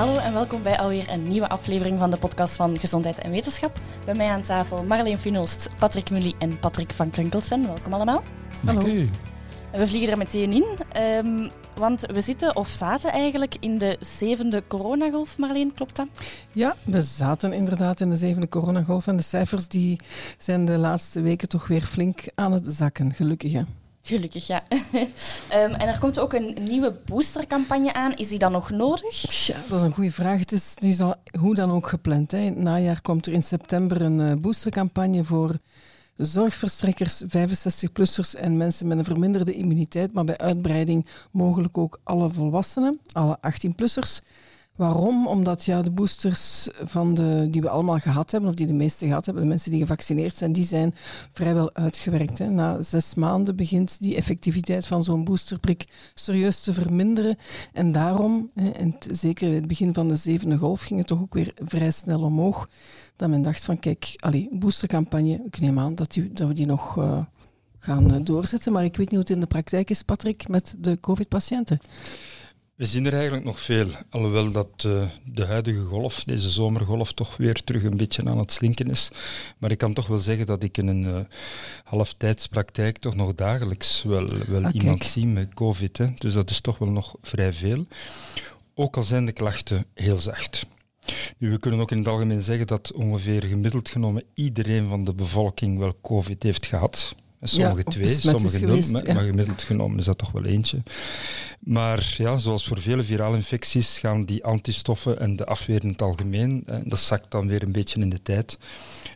Hallo en welkom bij alweer een nieuwe aflevering van de podcast van Gezondheid en Wetenschap. Bij mij aan tafel Marleen Funelst, Patrick Mully en Patrick van Krunkelsen. Welkom allemaal. Hallo. We vliegen er meteen in, ehm, want we zitten of zaten eigenlijk in de zevende coronagolf, Marleen, klopt dat? Ja, we zaten inderdaad in de zevende coronagolf en de cijfers die zijn de laatste weken toch weer flink aan het zakken, gelukkig hè. Gelukkig, ja. Ehm, en er komt ook een nieuwe boostercampagne aan. Is die dan nog nodig? Tja, dat is een goede vraag. Het is, is al hoe dan ook gepland. Hè. In het najaar komt er in september een uh, boostercampagne voor zorgverstrekkers, 65-plussers en mensen met een verminderde immuniteit, maar bij uitbreiding mogelijk ook alle volwassenen, alle 18-plussers. Waarom? Omdat ja, de boosters van de, die we allemaal gehad hebben, of die de meeste gehad hebben, de mensen die gevaccineerd zijn, die zijn vrijwel uitgewerkt. Hè. Na zes maanden begint die effectiviteit van zo'n boosterprik serieus te verminderen. En daarom, hè, zeker in het begin van de zevende golf, ging het toch ook weer vrij snel omhoog. Dat men dacht van, kijk, allee, boostercampagne, ik neem aan dat, die, dat we die nog uh, gaan uh, doorzetten. Maar ik weet niet hoe het in de praktijk is, Patrick, met de COVID-patiënten. We zien er eigenlijk nog veel, alhoewel dat uh, de huidige golf, deze zomergolf, toch weer terug een beetje aan het slinken is. Maar ik kan toch wel zeggen dat ik in een uh, halftijdspraktijk toch nog dagelijks wel, wel ah, iemand zie met COVID. Hè. Dus dat is toch wel nog vrij veel. Ook al zijn de klachten heel zacht. Nu, we kunnen ook in het algemeen zeggen dat ongeveer gemiddeld genomen iedereen van de bevolking wel COVID heeft gehad. Sommige ja, twee, sommige nul, maar, ja. maar gemiddeld genomen is dat toch wel eentje. Maar ja, zoals voor vele virale infecties gaan die antistoffen en de afweer in het algemeen, dat zakt dan weer een beetje in de tijd.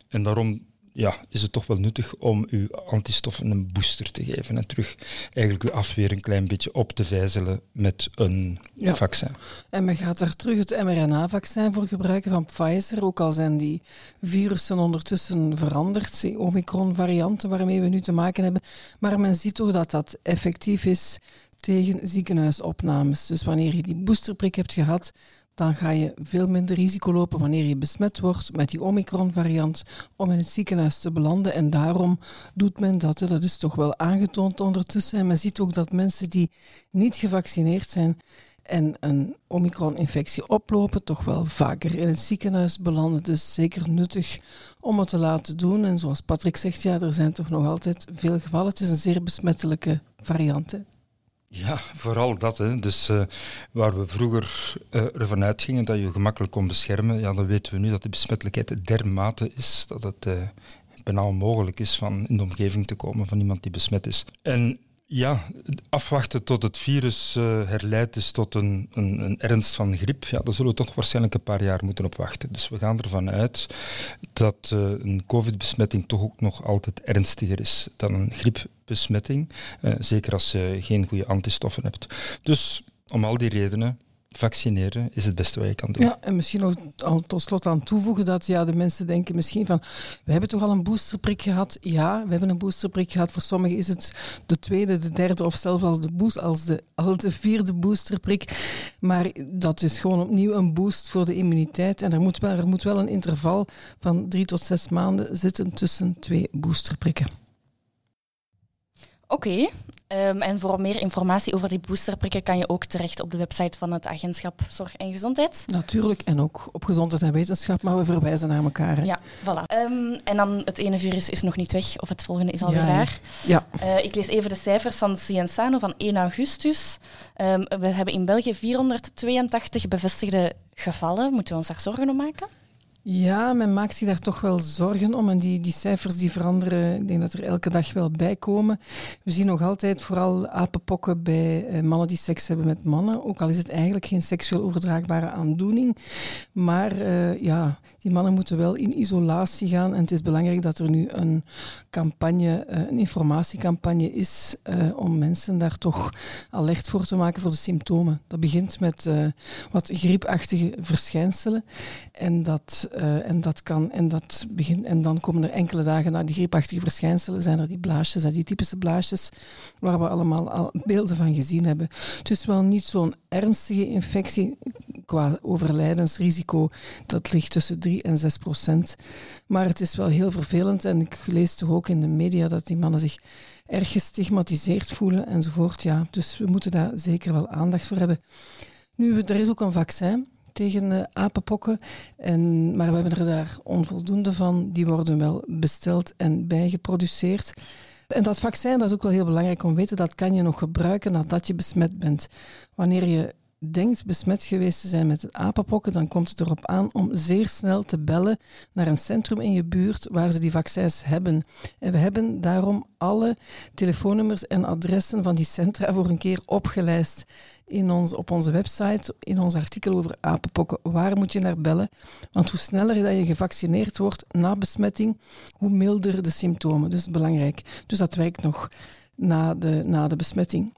En daarom ja, is het toch wel nuttig om uw antistoffen een booster te geven en terug eigenlijk uw afweer een klein beetje op te vijzelen met een ja. vaccin. En men gaat daar terug het mRNA-vaccin voor gebruiken van Pfizer, ook al zijn die virussen ondertussen veranderd, die Omicron-varianten waarmee we nu te maken hebben. Maar men ziet toch dat dat effectief is tegen ziekenhuisopnames. Dus wanneer je die boosterprik hebt gehad, dan ga je veel minder risico lopen wanneer je besmet wordt met die Omicron-variant om in het ziekenhuis te belanden. En daarom doet men dat. Dat is toch wel aangetoond ondertussen. En men ziet ook dat mensen die niet gevaccineerd zijn en een Omicron-infectie oplopen, toch wel vaker in het ziekenhuis belanden. Dus zeker nuttig om het te laten doen. En zoals Patrick zegt, ja, er zijn toch nog altijd veel gevallen. Het is een zeer besmettelijke variant. Ja, vooral dat. Hè. Dus uh, waar we vroeger uh, ervan uitgingen dat je gemakkelijk kon beschermen, ja, dan weten we nu dat de besmettelijkheid dermate is dat het uh, bijna onmogelijk is van in de omgeving te komen van iemand die besmet is. En ja, afwachten tot het virus uh, herleidt is tot een, een, een, ernst van griep, ja, daar zullen we toch waarschijnlijk een paar jaar moeten op wachten. Dus we gaan ervan uit dat uh, een covid-besmetting toch ook nog altijd ernstiger is dan een griepbesmetting, uh, zeker als je geen goede antistoffen hebt. Dus om al die redenen vaccineren is het beste wat je kan doen. Ja, en misschien nog al tot slot aan toevoegen dat ja, de mensen denken misschien van, we hebben toch al een boosterprik gehad? Ja, we hebben een boosterprik gehad. Voor sommigen is het de tweede, de derde of zelfs als de, boost, als de, als de vierde boosterprik. Maar dat is gewoon opnieuw een boost voor de immuniteit. En er moet wel, er moet wel een interval van drie tot zes maanden zitten tussen twee boosterprikken. Oké, okay. um, en voor meer informatie over die boosterprikken kan je ook terecht op de website van het agentschap Zorg en Gezondheid. Natuurlijk, en ook op Gezondheid en Wetenschap, maar we verwijzen naar elkaar. Hè. Ja, voilà. Um, en dan het ene virus is nog niet weg, of het volgende is alweer ja, daar. Ja. Uh, ik lees even de cijfers van Cienzano van 1 augustus. Um, we hebben in België 482 bevestigde gevallen. Moeten we ons daar zorgen om maken? Ja, men maakt zich daar toch wel zorgen om. En die, die cijfers die veranderen, ik denk dat er elke dag wel bij komen. We zien nog altijd vooral apenpokken bij eh, mannen die seks hebben met mannen. Ook al is het eigenlijk geen seksueel overdraagbare aandoening. Maar uh, ja, die mannen moeten wel in isolatie gaan. En het is belangrijk dat er nu een campagne, uh, een informatiecampagne is om mensen daar toch alert voor te maken voor de symptomen. Dat begint met wat griepachtige verschijnselen. En dat uh, en, dat kan, en, dat begint, en dan komen er enkele dagen na die griepachtige verschijnselen, zijn er die blaasjes, die typische blaasjes, waar we allemaal al beelden van gezien hebben. Het is wel niet zo'n ernstige infectie qua overlijdensrisico. Dat ligt tussen 3 en 6 procent. Maar het is wel heel vervelend. En ik lees toch ook in de media dat die mannen zich erg gestigmatiseerd voelen enzovoort. Ja, dus we moeten daar zeker wel aandacht voor hebben. Nu, er is ook een vaccin tegen apenpokken. En, maar we hebben er daar onvoldoende van. Die worden wel besteld en bijgeproduceerd. En dat vaccin, dat is ook wel heel belangrijk om te weten, dat kan je nog gebruiken nadat je besmet bent. Wanneer je denkt besmet geweest te zijn met apenpokken, dan komt het erop aan om zeer snel te bellen naar een centrum in je buurt waar ze die vaccins hebben. En we hebben daarom alle telefoonnummers en adressen van die centra voor een keer opgelijst in ons, op onze website, in ons artikel over apenpokken. Waar moet je naar bellen? Want hoe sneller dat je gevaccineerd wordt na besmetting, hoe milder de symptomen. Dus belangrijk. Dus dat werkt nog na de, na de besmetting.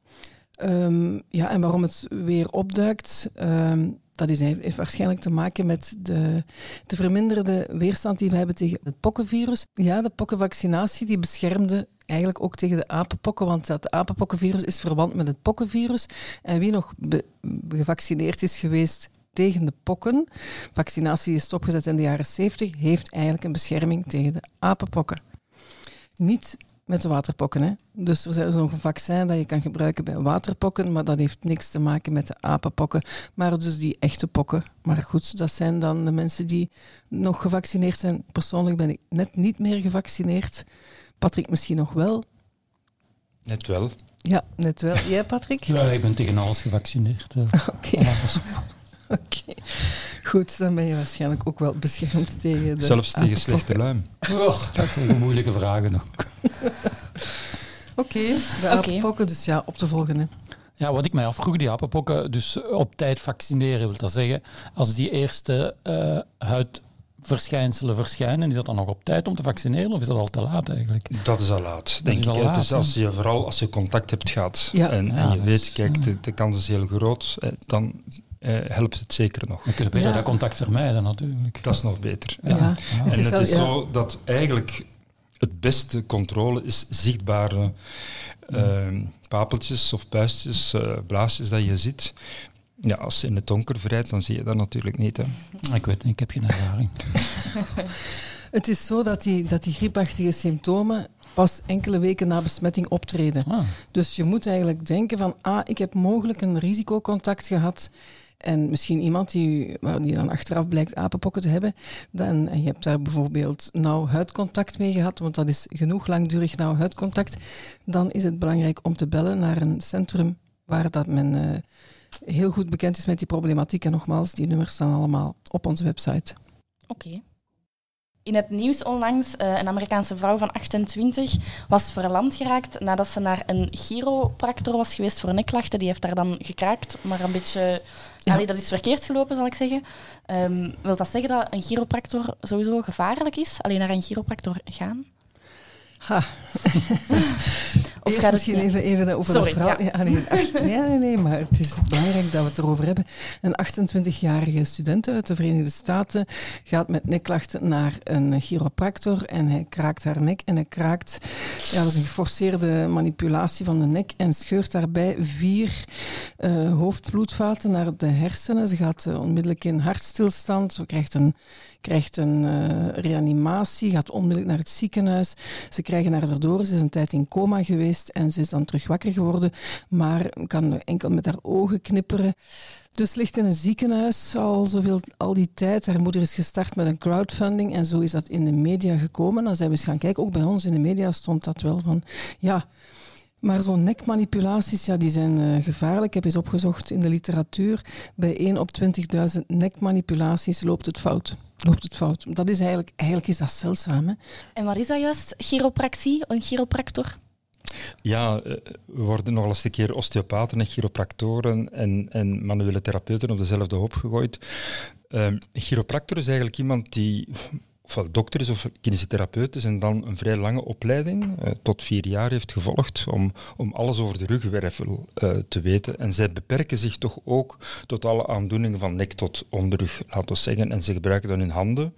Um, ja, en waarom het weer opduikt, um, dat is, heeft waarschijnlijk te maken met de, de verminderde weerstand die we hebben tegen het pokkenvirus. Ja, de pokkenvaccinatie die beschermde eigenlijk ook tegen de apenpokken, want het apenpokkenvirus is verwant met het pokkenvirus. En wie nog gevaccineerd is geweest tegen de pokken, vaccinatie is stopgezet in de jaren 70, heeft eigenlijk een bescherming tegen de apenpokken. Niet met de waterpokken. Hè. Dus er is nog een vaccin dat je kan gebruiken bij waterpokken, maar dat heeft niks te maken met de apenpokken. Maar dus die echte pokken. Maar goed, dat zijn dan de mensen die nog gevaccineerd zijn. Persoonlijk ben ik net niet meer gevaccineerd. Patrick misschien nog wel. Net wel. Ja, net wel. Jij, Patrick? Ja, ik ben tegen alles gevaccineerd. Oké. Oké. Goed, dan ben je waarschijnlijk ook wel beschermd tegen de Zelfs tegen slechte luim. Oh, dat zijn moeilijke vragen nog. Oké, de apenpokken, dus ja, op te volgen. Hè. Ja, wat ik mij afvroeg, die apenpokken, dus op tijd vaccineren, wil dat zeggen, als die eerste uh, huidverschijnselen verschijnen, is dat dan nog op tijd om te vaccineren of is dat al te laat eigenlijk? Dat is al laat, denk ik. Laat, dus als je vooral als je contact hebt gehad ja. en, en je weet, kijk, de, de kans is heel groot, eh, dan uh, helpt het zeker nog. Je kunt beter ja. dat contact vermijden natuurlijk. Dat is nog beter. Ja. ja. Het en is het is zo dat eigenlijk het beste controle is zichtbare uh, papeltjes of puistjes, uh, blaasjes dat je ziet. Ja, als je in het donker vrijt, dan zie je dat natuurlijk niet. Hè. Ik weet niet, ik heb geen ervaring. het is zo dat die, dat die griepachtige symptomen pas enkele weken na besmetting optreden. Ah. Dus je moet eigenlijk denken van, ah, ik heb mogelijk een risicocontact gehad en misschien iemand die, die dan achteraf blijkt apenpokken te hebben, dan, en je hebt daar bijvoorbeeld nauw huidcontact mee gehad, want dat is genoeg langdurig nauw huidcontact, dan is het belangrijk om te bellen naar een centrum waar dat men uh, heel goed bekend is met die problematiek. En nogmaals, die nummers staan allemaal op onze website. Oké. Okay. In het nieuws onlangs, uh, een Amerikaanse vrouw van 28 was verlamd geraakt nadat ze naar een chiropractor was geweest voor nekklachten. Die heeft daar dan gekraakt, maar een beetje... Ja. Allee, dat is verkeerd gelopen, zal ik zeggen. Um, wil dat zeggen dat een chiropractor sowieso gevaarlijk is? Alleen naar een chiropractor gaan? Ha. of gaat het misschien even, even over Sorry, verhaal. Ja. Ja, nee, nee, nee, maar het is belangrijk dat we het erover hebben. Een 28-jarige student uit de Verenigde Staten gaat met nekklachten naar een chiropractor en hij kraakt haar nek en hij kraakt, ja, dat is een geforceerde manipulatie van de nek en scheurt daarbij vier uh, hoofdvloedvaten naar de hersenen. Ze gaat uh, onmiddellijk in hartstilstand, ze krijgt een krijgt een uh, reanimatie, gaat onmiddellijk naar het ziekenhuis. Ze krijgen haar erdoor. Ze is een tijd in coma geweest en ze is dan terug wakker geworden, maar kan enkel met haar ogen knipperen. Dus ligt in een ziekenhuis al zoveel, al die tijd. Haar moeder is gestart met een crowdfunding en zo is dat in de media gekomen. Dan zijn we eens gaan kijken. Ook bij ons in de media stond dat wel van, ja, maar zo'n nekmanipulaties, ja, die zijn uh, gevaarlijk. Ik heb eens opgezocht in de literatuur. Bij 1 op 20.000 nekmanipulaties loopt het fout. Loopt het fout. Dat is eigenlijk, eigenlijk is dat zeldzaam. Hè? En wat is dat juist, chiropractie, een chiropractor? Ja, eh, we worden nog eens een keer osteopaten en chiropractoren en, en manuele therapeuten op dezelfde hoop gegooid. Een chiropractor is eigenlijk iemand die ofwel dokter is of kinesitherapeut is dan een vrij lange opleiding, uh, tot vier jaar heeft gevolgd, om, om alles over de rugwervel uh, te weten. En zij beperken zich toch ook tot alle aandoeningen van nek tot onderrug, laten we zeggen. En ze gebruiken dan hun handen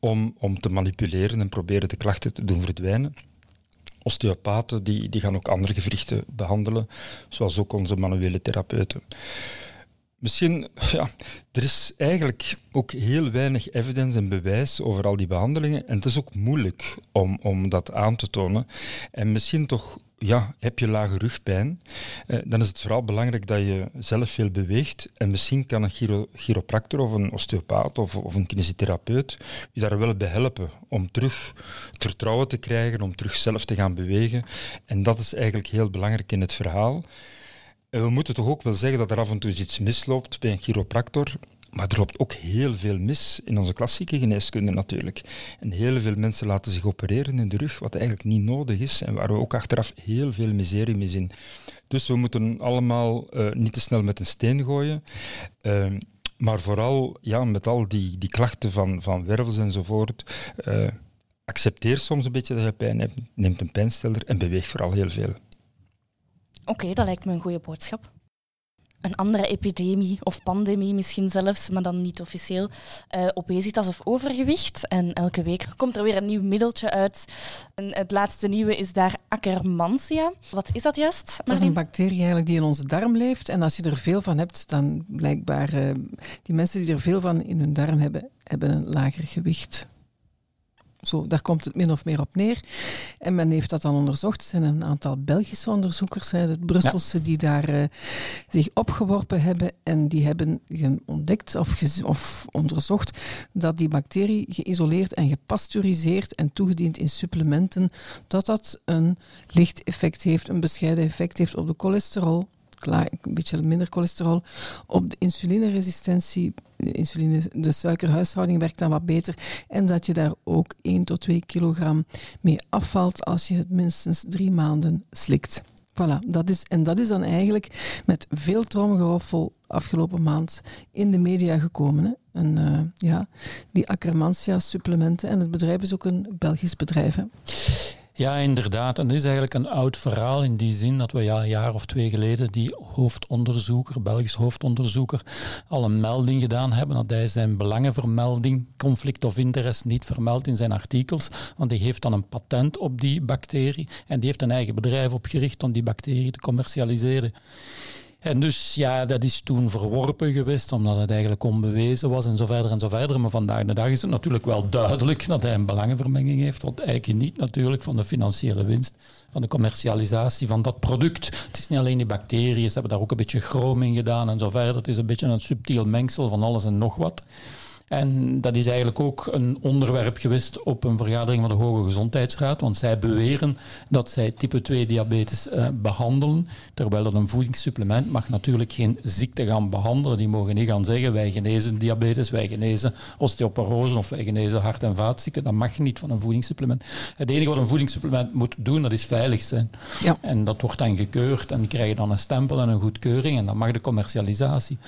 om, om te manipuleren en proberen de klachten te doen verdwijnen. Osteopaten die, die gaan ook andere gewrichten behandelen, zoals ook onze manuele therapeuten. Misschien, ja, er is eigenlijk ook heel weinig evidence en bewijs over al die behandelingen. En het is ook moeilijk om, om dat aan te tonen. En misschien toch ja, heb je lage rugpijn, eh, dan is het vooral belangrijk dat je zelf veel beweegt. En misschien kan een chiro chiropractor of een osteopaat of, of een kinesitherapeut je daar wel bij helpen om terug het vertrouwen te krijgen, om terug zelf te gaan bewegen. En dat is eigenlijk heel belangrijk in het verhaal. We moeten toch ook wel zeggen dat er af en toe iets misloopt bij een chiropractor. Maar er loopt ook heel veel mis in onze klassieke geneeskunde natuurlijk. En heel veel mensen laten zich opereren in de rug, wat eigenlijk niet nodig is en waar we ook achteraf heel veel miserie mee zien. Dus we moeten allemaal uh, niet te snel met een steen gooien. Uh, maar vooral ja, met al die, die klachten van, van wervels enzovoort. Uh, accepteer soms een beetje dat je pijn hebt, neem een pijnstiller en beweeg vooral heel veel. Oké, okay, dat lijkt me een goede boodschap een andere epidemie of pandemie misschien zelfs, maar dan niet officieel, uh, obesitas of overgewicht. En elke week komt er weer een nieuw middeltje uit. En het laatste nieuwe is daar Akkermansia. Wat is dat juist? Dat is een bacterie eigenlijk die in onze darm leeft. En als je er veel van hebt, dan blijkbaar... Uh, die mensen die er veel van in hun darm hebben, hebben een lager gewicht. Zo, daar komt het min of meer op neer. En men heeft dat dan onderzocht. Er zijn een aantal Belgische onderzoekers, de Brusselse, die daar uh, zich opgeworpen hebben. En die hebben ontdekt of, of onderzocht dat die bacterie geïsoleerd en gepasteuriseerd en toegediend in supplementen, dat dat een licht effect heeft, een bescheiden effect heeft op de cholesterol, een beetje minder cholesterol. Op de insulineresistentie, de, insuline, de suikerhuishouding werkt dan wat beter. En dat je daar ook 1 tot 2 kilogram mee afvalt als je het minstens drie maanden slikt. Voilà, dat is, en dat is dan eigenlijk met veel tromgeroffel afgelopen maand in de media gekomen. Hè. En, uh, ja, die Ackermansia supplementen. En het bedrijf is ook een Belgisch bedrijf. Hè. Ja, inderdaad. En dat is eigenlijk een oud verhaal in die zin dat we ja, een jaar of twee geleden die hoofdonderzoeker, Belgisch hoofdonderzoeker, al een melding gedaan hebben dat hij zijn belangenvermelding, conflict of interest, niet vermeldt in zijn artikels. Want hij heeft dan een patent op die bacterie en die heeft een eigen bedrijf opgericht om die bacterie te commercialiseren. En dus ja, dat is toen verworpen geweest, omdat het eigenlijk onbewezen was en zo verder en zo verder. Maar vandaag de dag is het natuurlijk wel duidelijk dat hij een belangenvermenging heeft, wat eigenlijk niet natuurlijk van de financiële winst, van de commercialisatie van dat product. Het is niet alleen die bacteriën, ze hebben daar ook een beetje chroom in gedaan en zo verder. Het is een beetje een subtiel mengsel van alles en nog wat. En dat is eigenlijk ook een onderwerp geweest op een vergadering van de Hoge Gezondheidsraad, want zij beweren dat zij type 2 diabetes uh, behandelen, terwijl dat een voedingssupplement mag natuurlijk geen ziekte gaan behandelen. Die mogen niet gaan zeggen wij genezen diabetes, wij genezen osteoporose of wij genezen hart- en vaatziekten. Dat mag niet van een voedingssupplement. Het enige wat een voedingssupplement moet doen, dat is veilig zijn. Ja. En dat wordt dan gekeurd en die krijgen dan een stempel en een goedkeuring en dan mag de commercialisatie.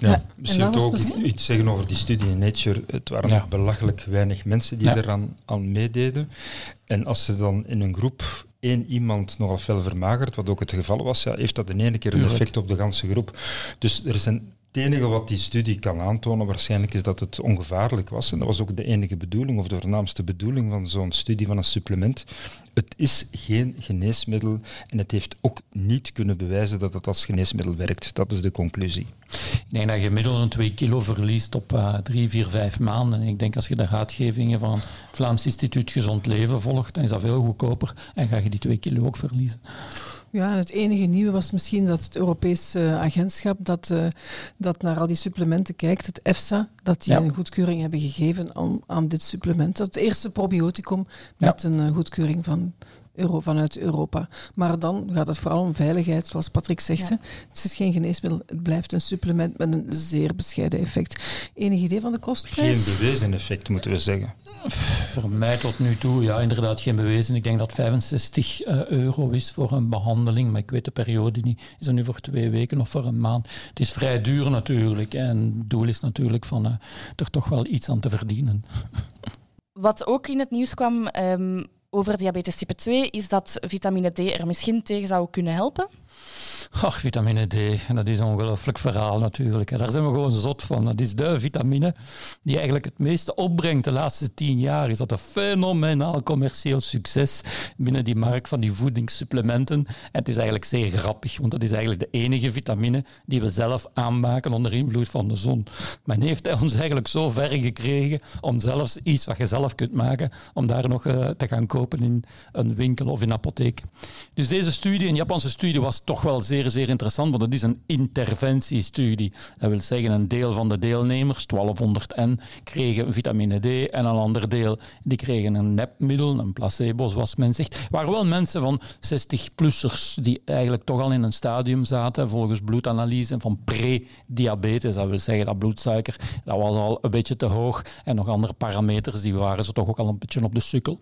Ja, ja. misschien ook iets zeggen over die studie Nature, het waren ja. belachelijk weinig mensen die ja. eraan aan meededen. En als ze dan in een groep één iemand nogal fel vermagert, wat ook het geval was, ja, heeft dat in één keer een effect op de ganse groep. Dus er zijn het enige wat die studie kan aantonen waarschijnlijk is dat het ongevaarlijk was. En dat was ook de enige bedoeling, of de voornaamste bedoeling van zo'n studie van een supplement. Het is geen geneesmiddel en het heeft ook niet kunnen bewijzen dat het als geneesmiddel werkt. Dat is de conclusie. Ik denk dat je gemiddeld een 2 kilo verliest op uh, 3, 4, 5 maanden. En ik denk als je de raadgevingen van het Vlaams Instituut Gezond Leven volgt, dan is dat veel goedkoper en ga je die 2 kilo ook verliezen. Ja, en het enige nieuwe was misschien dat het Europese agentschap dat, uh, dat naar al die supplementen kijkt, het EFSA, dat die ja. een goedkeuring hebben gegeven aan, aan dit supplement. Dat het eerste probioticum met ja. een uh, goedkeuring van euro, vanuit Europa. Maar dan gaat het vooral om veiligheid, zoals Patrick zegt. Ja. Het is geen geneesmiddel, het blijft een supplement met een zeer bescheiden effect. Enig idee van de kostprijs? Geen bewezen effect, moeten we zeggen. Voor mij tot nu toe, ja, inderdaad geen bewezen. Ik denk dat 65 uh, euro is voor een behandeling, maar ik weet de periode niet. Is dat nu voor twee weken of voor een maand? Het is vrij duur natuurlijk. En het doel is natuurlijk van uh, er toch wel iets aan te verdienen. Wat ook in het nieuws kwam, um, over diabetes type 2 is dat vitamine D er misschien tegen zou kunnen helpen? Ach, vitamine D, dat is een ongelooflijk verhaal natuurlijk. Daar zijn we gewoon zot van. Dat is de vitamine die eigenlijk het meeste opbrengt de laatste tien jaar. Is dat een fenomenaal commercieel succes binnen die markt van die voedingssupplementen. En het is eigenlijk zeer grappig, want dat is eigenlijk de enige vitamine die we zelf aanmaken onder invloed van de zon. Men heeft ons eigenlijk zo ver gekregen om zelfs iets wat je zelf kunt maken, om daar nog uh, te gaan kopen in een winkel of in een apotheek. Dus deze studie, een Japanse studie, was toch wel zeer, zeer interessant, want het is een interventiestudie. Dat wil zeggen, een deel van de deelnemers, 1200 N, kregen vitamine D en een ander deel die kregen een nepmiddel, een placebo, zoals men zegt. waren wel mensen van 60-plussers die eigenlijk toch al in een stadium zaten, volgens bloedanalyse van pre-diabetes. Dat wil zeggen, dat bloedsuiker dat was al een beetje te hoog en nog andere parameters, die waren ze toch ook al een beetje op de sukkel.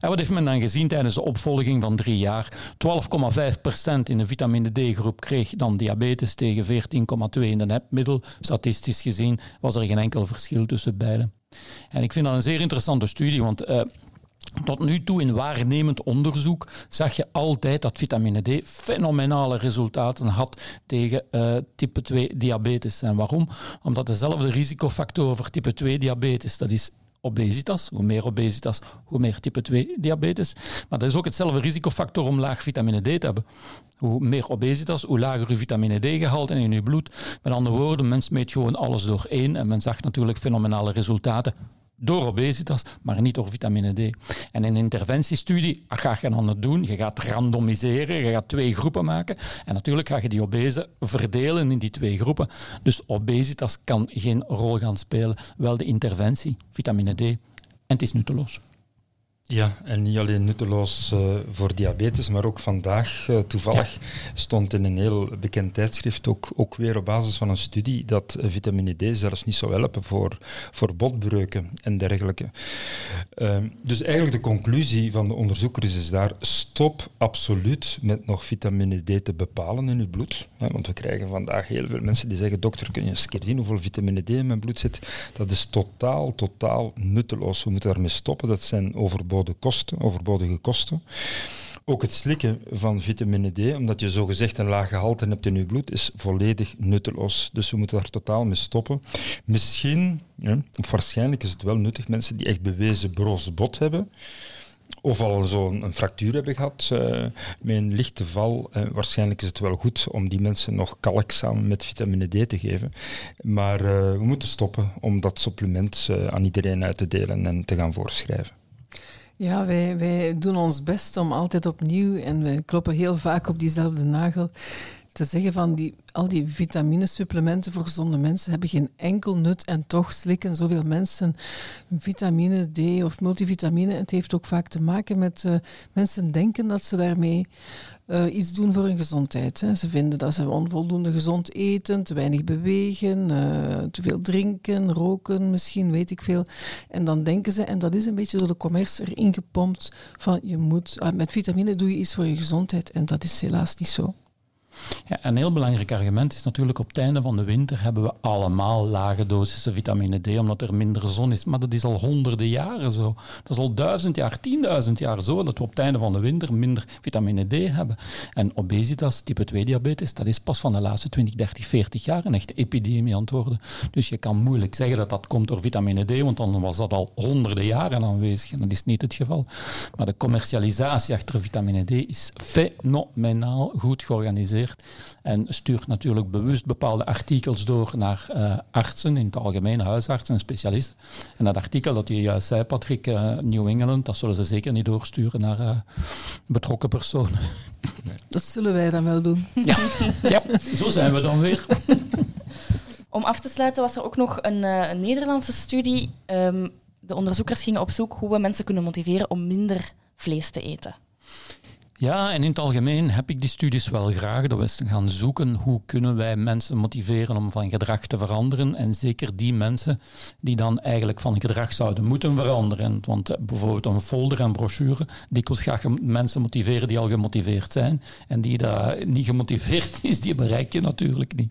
En wat heeft men dan gezien tijdens de opvolging van drie jaar? 12,5% in de vitamine D-groep kreeg dan diabetes tegen 14,2% in de nepmiddel. Statistisch gezien was er geen enkel verschil tussen beiden. En ik vind dat een zeer interessante studie, want uh, tot nu toe in waarnemend onderzoek zag je altijd dat vitamine D fenomenale resultaten had tegen uh, type 2 diabetes. En waarom? Omdat dezelfde risicofactor voor type 2 diabetes, dat is obesitas. Hoe meer obesitas, hoe meer type 2 diabetes. Maar dat is ook hetzelfde risicofactor om laag vitamine D te hebben. Hoe meer obesitas, hoe lager uw vitamine D-gehalte in uw bloed. Met andere woorden, mens meet gewoon alles door één en men zag natuurlijk fenomenale resultaten door obesitas, maar niet door vitamine D. En in een interventiestudie ga je dan het doen. Je gaat randomiseren, je gaat twee groepen maken. En natuurlijk ga je die obese verdelen in die twee groepen. Dus obesitas kan geen rol gaan spelen. Wel de interventie, vitamine D. En het is nutteloos. Ja, en niet alleen nutteloos uh, voor diabetes, maar ook vandaag uh, toevallig stond in een heel bekend tijdschrift ook, ook weer op basis van een studie dat uh, vitamine D zelfs niet zou helpen voor, voor botbreuken en dergelijke. Ehm, dus eigenlijk de conclusie van de onderzoekers is daar, stop absoluut met nog vitamine D te bepalen in uw bloed. Want we krijgen vandaag heel veel mensen die zeggen, dokter, kun je eens een keer zien hoeveel vitamine D in mijn bloed zit? Dat is totaal, totaal nutteloos. We moeten daarmee stoppen. Dat zijn overbodige kosten, overbodige kosten. Ook het slikken van vitamine D, omdat je zogezegd een laag gehalte hebt in je bloed, is volledig nutteloos. Dus we moeten daar totaal mee stoppen. Misschien, ja, of waarschijnlijk is het wel nuttig, mensen die echt bewezen broos bot hebben, of al zo'n fractuur hebben gehad uh, met een lichte val. Uh, waarschijnlijk is het wel goed om die mensen nog kalk samen met vitamine D te geven. Maar uh, we moeten stoppen om dat supplement aan iedereen uit te delen en te gaan voorschrijven. Ja, wij, wij doen ons best om altijd opnieuw, en we kloppen heel vaak op diezelfde nagel, te zeggen van die, al die vitaminesupplementen voor gezonde mensen hebben geen enkel nut en toch slikken zoveel mensen vitamine D of multivitamine. Het heeft ook vaak te maken met uh, mensen denken dat ze daarmee uh, iets doen voor hun gezondheid. Hè. Ze vinden dat ze onvoldoende gezond eten, te weinig bewegen, uh, te veel drinken, roken misschien, weet ik veel. En dan denken ze, en dat is een beetje door de commerce erin gepompt, van je moet, uh, met vitamine doe je iets voor je gezondheid. En dat is helaas niet zo. Ja, een heel belangrijk argument is natuurlijk op het einde van de winter hebben we allemaal lage dosissen vitamine D omdat er minder zon is. Maar dat is al honderden jaren zo. Dat is al duizend jaar, tienduizend jaar zo dat we op het einde van de winter minder vitamine D hebben. En obesitas, type 2 diabetes, dat is pas van de laatste 20, 30, 40 jaar een echte epidemie aan het worden. Dus je kan moeilijk zeggen dat dat komt door vitamine D, want dan was dat al honderden jaren aanwezig en dat is niet het geval. Maar de commercialisatie achter vitamine D is fenomenaal goed georganiseerd en stuurt natuurlijk bewust bepaalde artikels door naar uh, artsen, in het algemeen huisartsen en specialisten. En dat artikel dat je juist zei, Patrick, uh, New England, dat zullen ze zeker niet doorsturen naar uh, betrokken personen. Dat zullen wij dan wel doen. Ja, ja zo zijn we dan weer. Om af te sluiten was er ook nog een, een Nederlandse studie. Um, de onderzoekers gingen op zoek hoe we mensen kunnen motiveren om minder vlees te eten. Ja, en in het algemeen heb ik die studies wel graag. Dat we gaan zoeken hoe kunnen wij mensen motiveren om van gedrag te veranderen. En zeker die mensen die dan eigenlijk van gedrag zouden moeten veranderen. Want eh, bijvoorbeeld een folder en brochure, dikwijls ga je mensen motiveren die al gemotiveerd zijn. En die daar niet gemotiveerd is, die bereik je natuurlijk niet.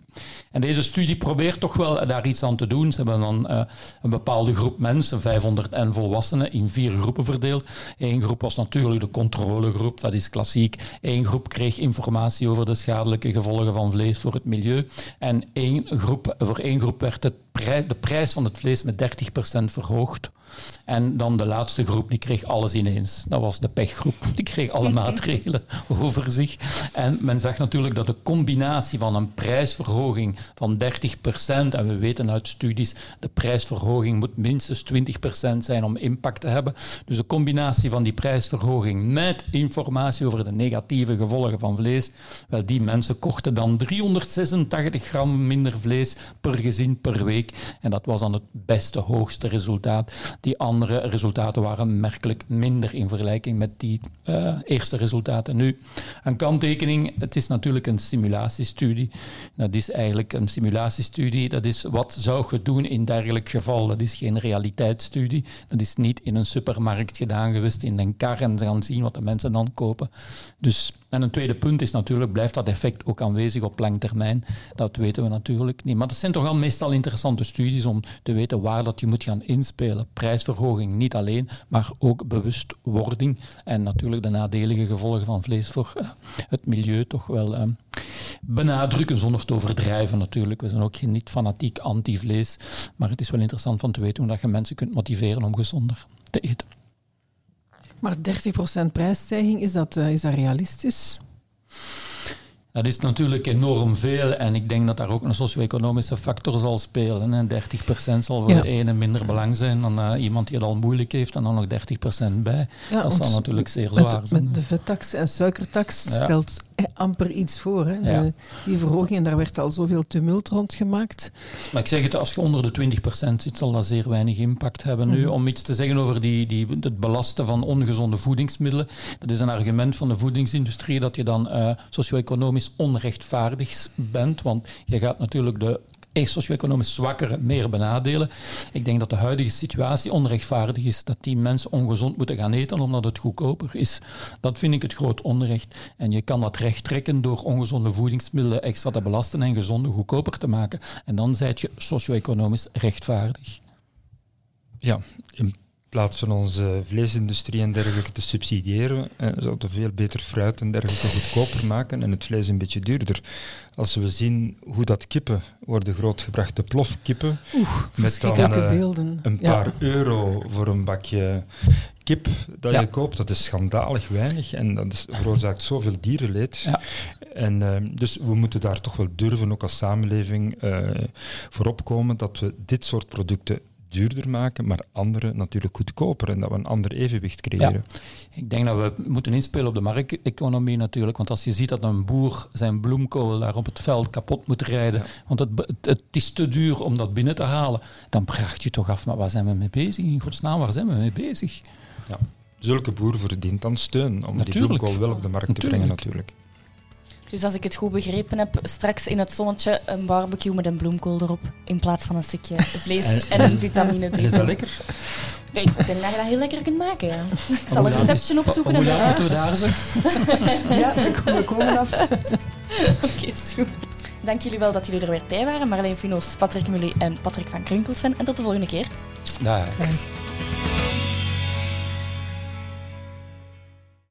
En deze studie probeert toch wel daar iets aan te doen. Ze hebben dan uh, een bepaalde groep mensen, 500 en volwassenen, in vier groepen verdeeld. Eén groep was natuurlijk de controlegroep, dat is klassiek. Eén groep kreeg informatie over de schadelijke gevolgen van vlees voor het milieu. En één groep, voor één groep werd de prijs van het vlees met 30% verhoogd. En dan de laatste groep, die kreeg alles ineens. Dat was de pechgroep. Die kreeg alle maatregelen over zich. En men zag natuurlijk dat de combinatie van een prijsverhoging van 30%, en we weten uit studies, de prijsverhoging moet minstens 20% zijn om impact te hebben. Dus de combinatie van die prijsverhoging met informatie over de negatieve gevolgen van vlees, wel, die mensen kochten dan 386 gram minder vlees per gezin per week. En dat was dan het beste, hoogste resultaat. Die andere resultaten waren merkelijk minder in vergelijking met die uh, eerste resultaten. Nu, een kanttekening, het is natuurlijk een simulatiestudie. Dat is eigenlijk een simulatiestudie. Dat is wat zou je doen in dergelijk geval. Dat is geen realiteitsstudie. Dat is niet in een supermarkt gedaan geweest, in een kar en gaan zien wat de mensen dan kopen. Dus en een tweede punt is natuurlijk, blijft dat effect ook aanwezig op lang termijn? Dat weten we natuurlijk niet. Maar dat zijn toch al meestal interessante studies om te weten waar dat je moet gaan inspelen. Prijsverhoging niet alleen, maar ook bewustwording. En natuurlijk de nadelige gevolgen van vlees voor uh, het milieu toch wel uh, benadrukken, zonder te overdrijven natuurlijk. We zijn ook geen niet fanatiek anti-vlees. Maar het is wel interessant van te weten hoe je mensen kunt motiveren om gezonder te eten. Maar 30% prijsstijging, is dat, uh, is dat realistisch? Dat is natuurlijk enorm veel en ik denk dat daar ook een socio-economische factor zal spelen. En 30% zal voor ja. de ene minder belang zijn dan uh, iemand die het al moeilijk heeft en dan nog 30% bij. Ja, dat zal natuurlijk zeer zwaar met, zijn. Met de vettax en suikertax stelt amper iets voor. Hè. De, die verhoging, daar werd al zoveel tumult rond gemaakt. Maar ik zeg het, als je onder de 20% zit, zal dat zeer weinig impact hebben. Nu, om iets te zeggen over die, die, het belasten van ongezonde voedingsmiddelen, dat is een argument van de voedingsindustrie dat je dan uh, socio-economisch onrechtvaardig bent, want je gaat natuurlijk de socio-economisch zwakkeren meer benadelen. Ik denk dat de huidige situatie onrechtvaardig is, dat die mensen ongezond moeten gaan eten omdat het goedkoper is. Dat vind ik het groot onrecht. En je kan dat recht trekken door ongezonde voedingsmiddelen extra te belasten en gezonde goedkoper te maken. En dan zijt je socio-economisch rechtvaardig. Ja, plaats van onze vleesindustrie en dergelijke te subsidiëren, eh, zouden we veel beter fruit en dergelijke goedkoper maken en het vlees een beetje duurder. Als we zien hoe dat kippen worden grootgebracht, de plofkippen, Oeh, met dan uh, beelden. een paar ja. euro voor een bakje kip dat ja. je koopt, dat is schandalig weinig en dat is, veroorzaakt zoveel dierenleed. Ja. En, uh, dus we moeten daar toch wel durven, ook als samenleving, uh, voor opkomen dat we dit soort producten duurder maken, maar andere natuurlijk goedkoper en dat we een ander evenwicht creëren. Ja. Ik denk dat we moeten inspelen op de markteconomie natuurlijk, want als je ziet dat een boer zijn bloemkool daar op het veld kapot moet rijden, ja. want het, het, het, is te duur om dat binnen te halen, dan vraag je toch af, maar waar zijn we mee bezig? In godsnaam, waar zijn we mee bezig? Ja. Zulke boer verdient dan steun om natuurlijk. die bloemkool wel op de markt natuurlijk. te brengen natuurlijk. Dus als ik het goed begrepen heb, straks in het zonnetje een barbecue met een bloemkool erop. In plaats van een stukje vlees en, een vitamine D. Is dat lekker? Ik denk dat je dat heel lekker kunt maken, ja. Ik zal een receptje opzoeken. Hoe lang moeten we daar zijn? ja, we komen af. Oké, okay, is goed. Dank jullie wel dat jullie er weer bij waren. Marleen Finos, Patrick Mully en Patrick van Krunkelsen. En tot de volgende keer. Dag.